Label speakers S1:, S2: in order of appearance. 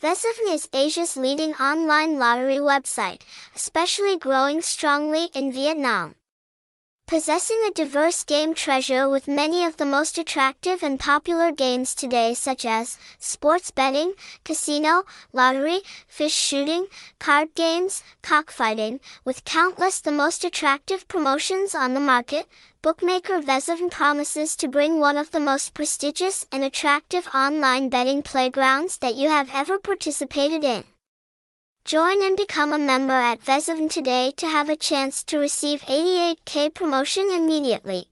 S1: Vesovn is Asia's leading online lottery website, especially growing strongly in Vietnam. Possessing a diverse game treasure with many of the most attractive and popular games today such as sports betting, casino, lottery, fish shooting, card games, cockfighting, with countless the most attractive promotions on the market, bookmaker Vesovn promises to bring one of the most prestigious and attractive online betting playgrounds that you have ever participated in. Join and become a member at Vesovn today to have a chance to receive 88k promotion immediately.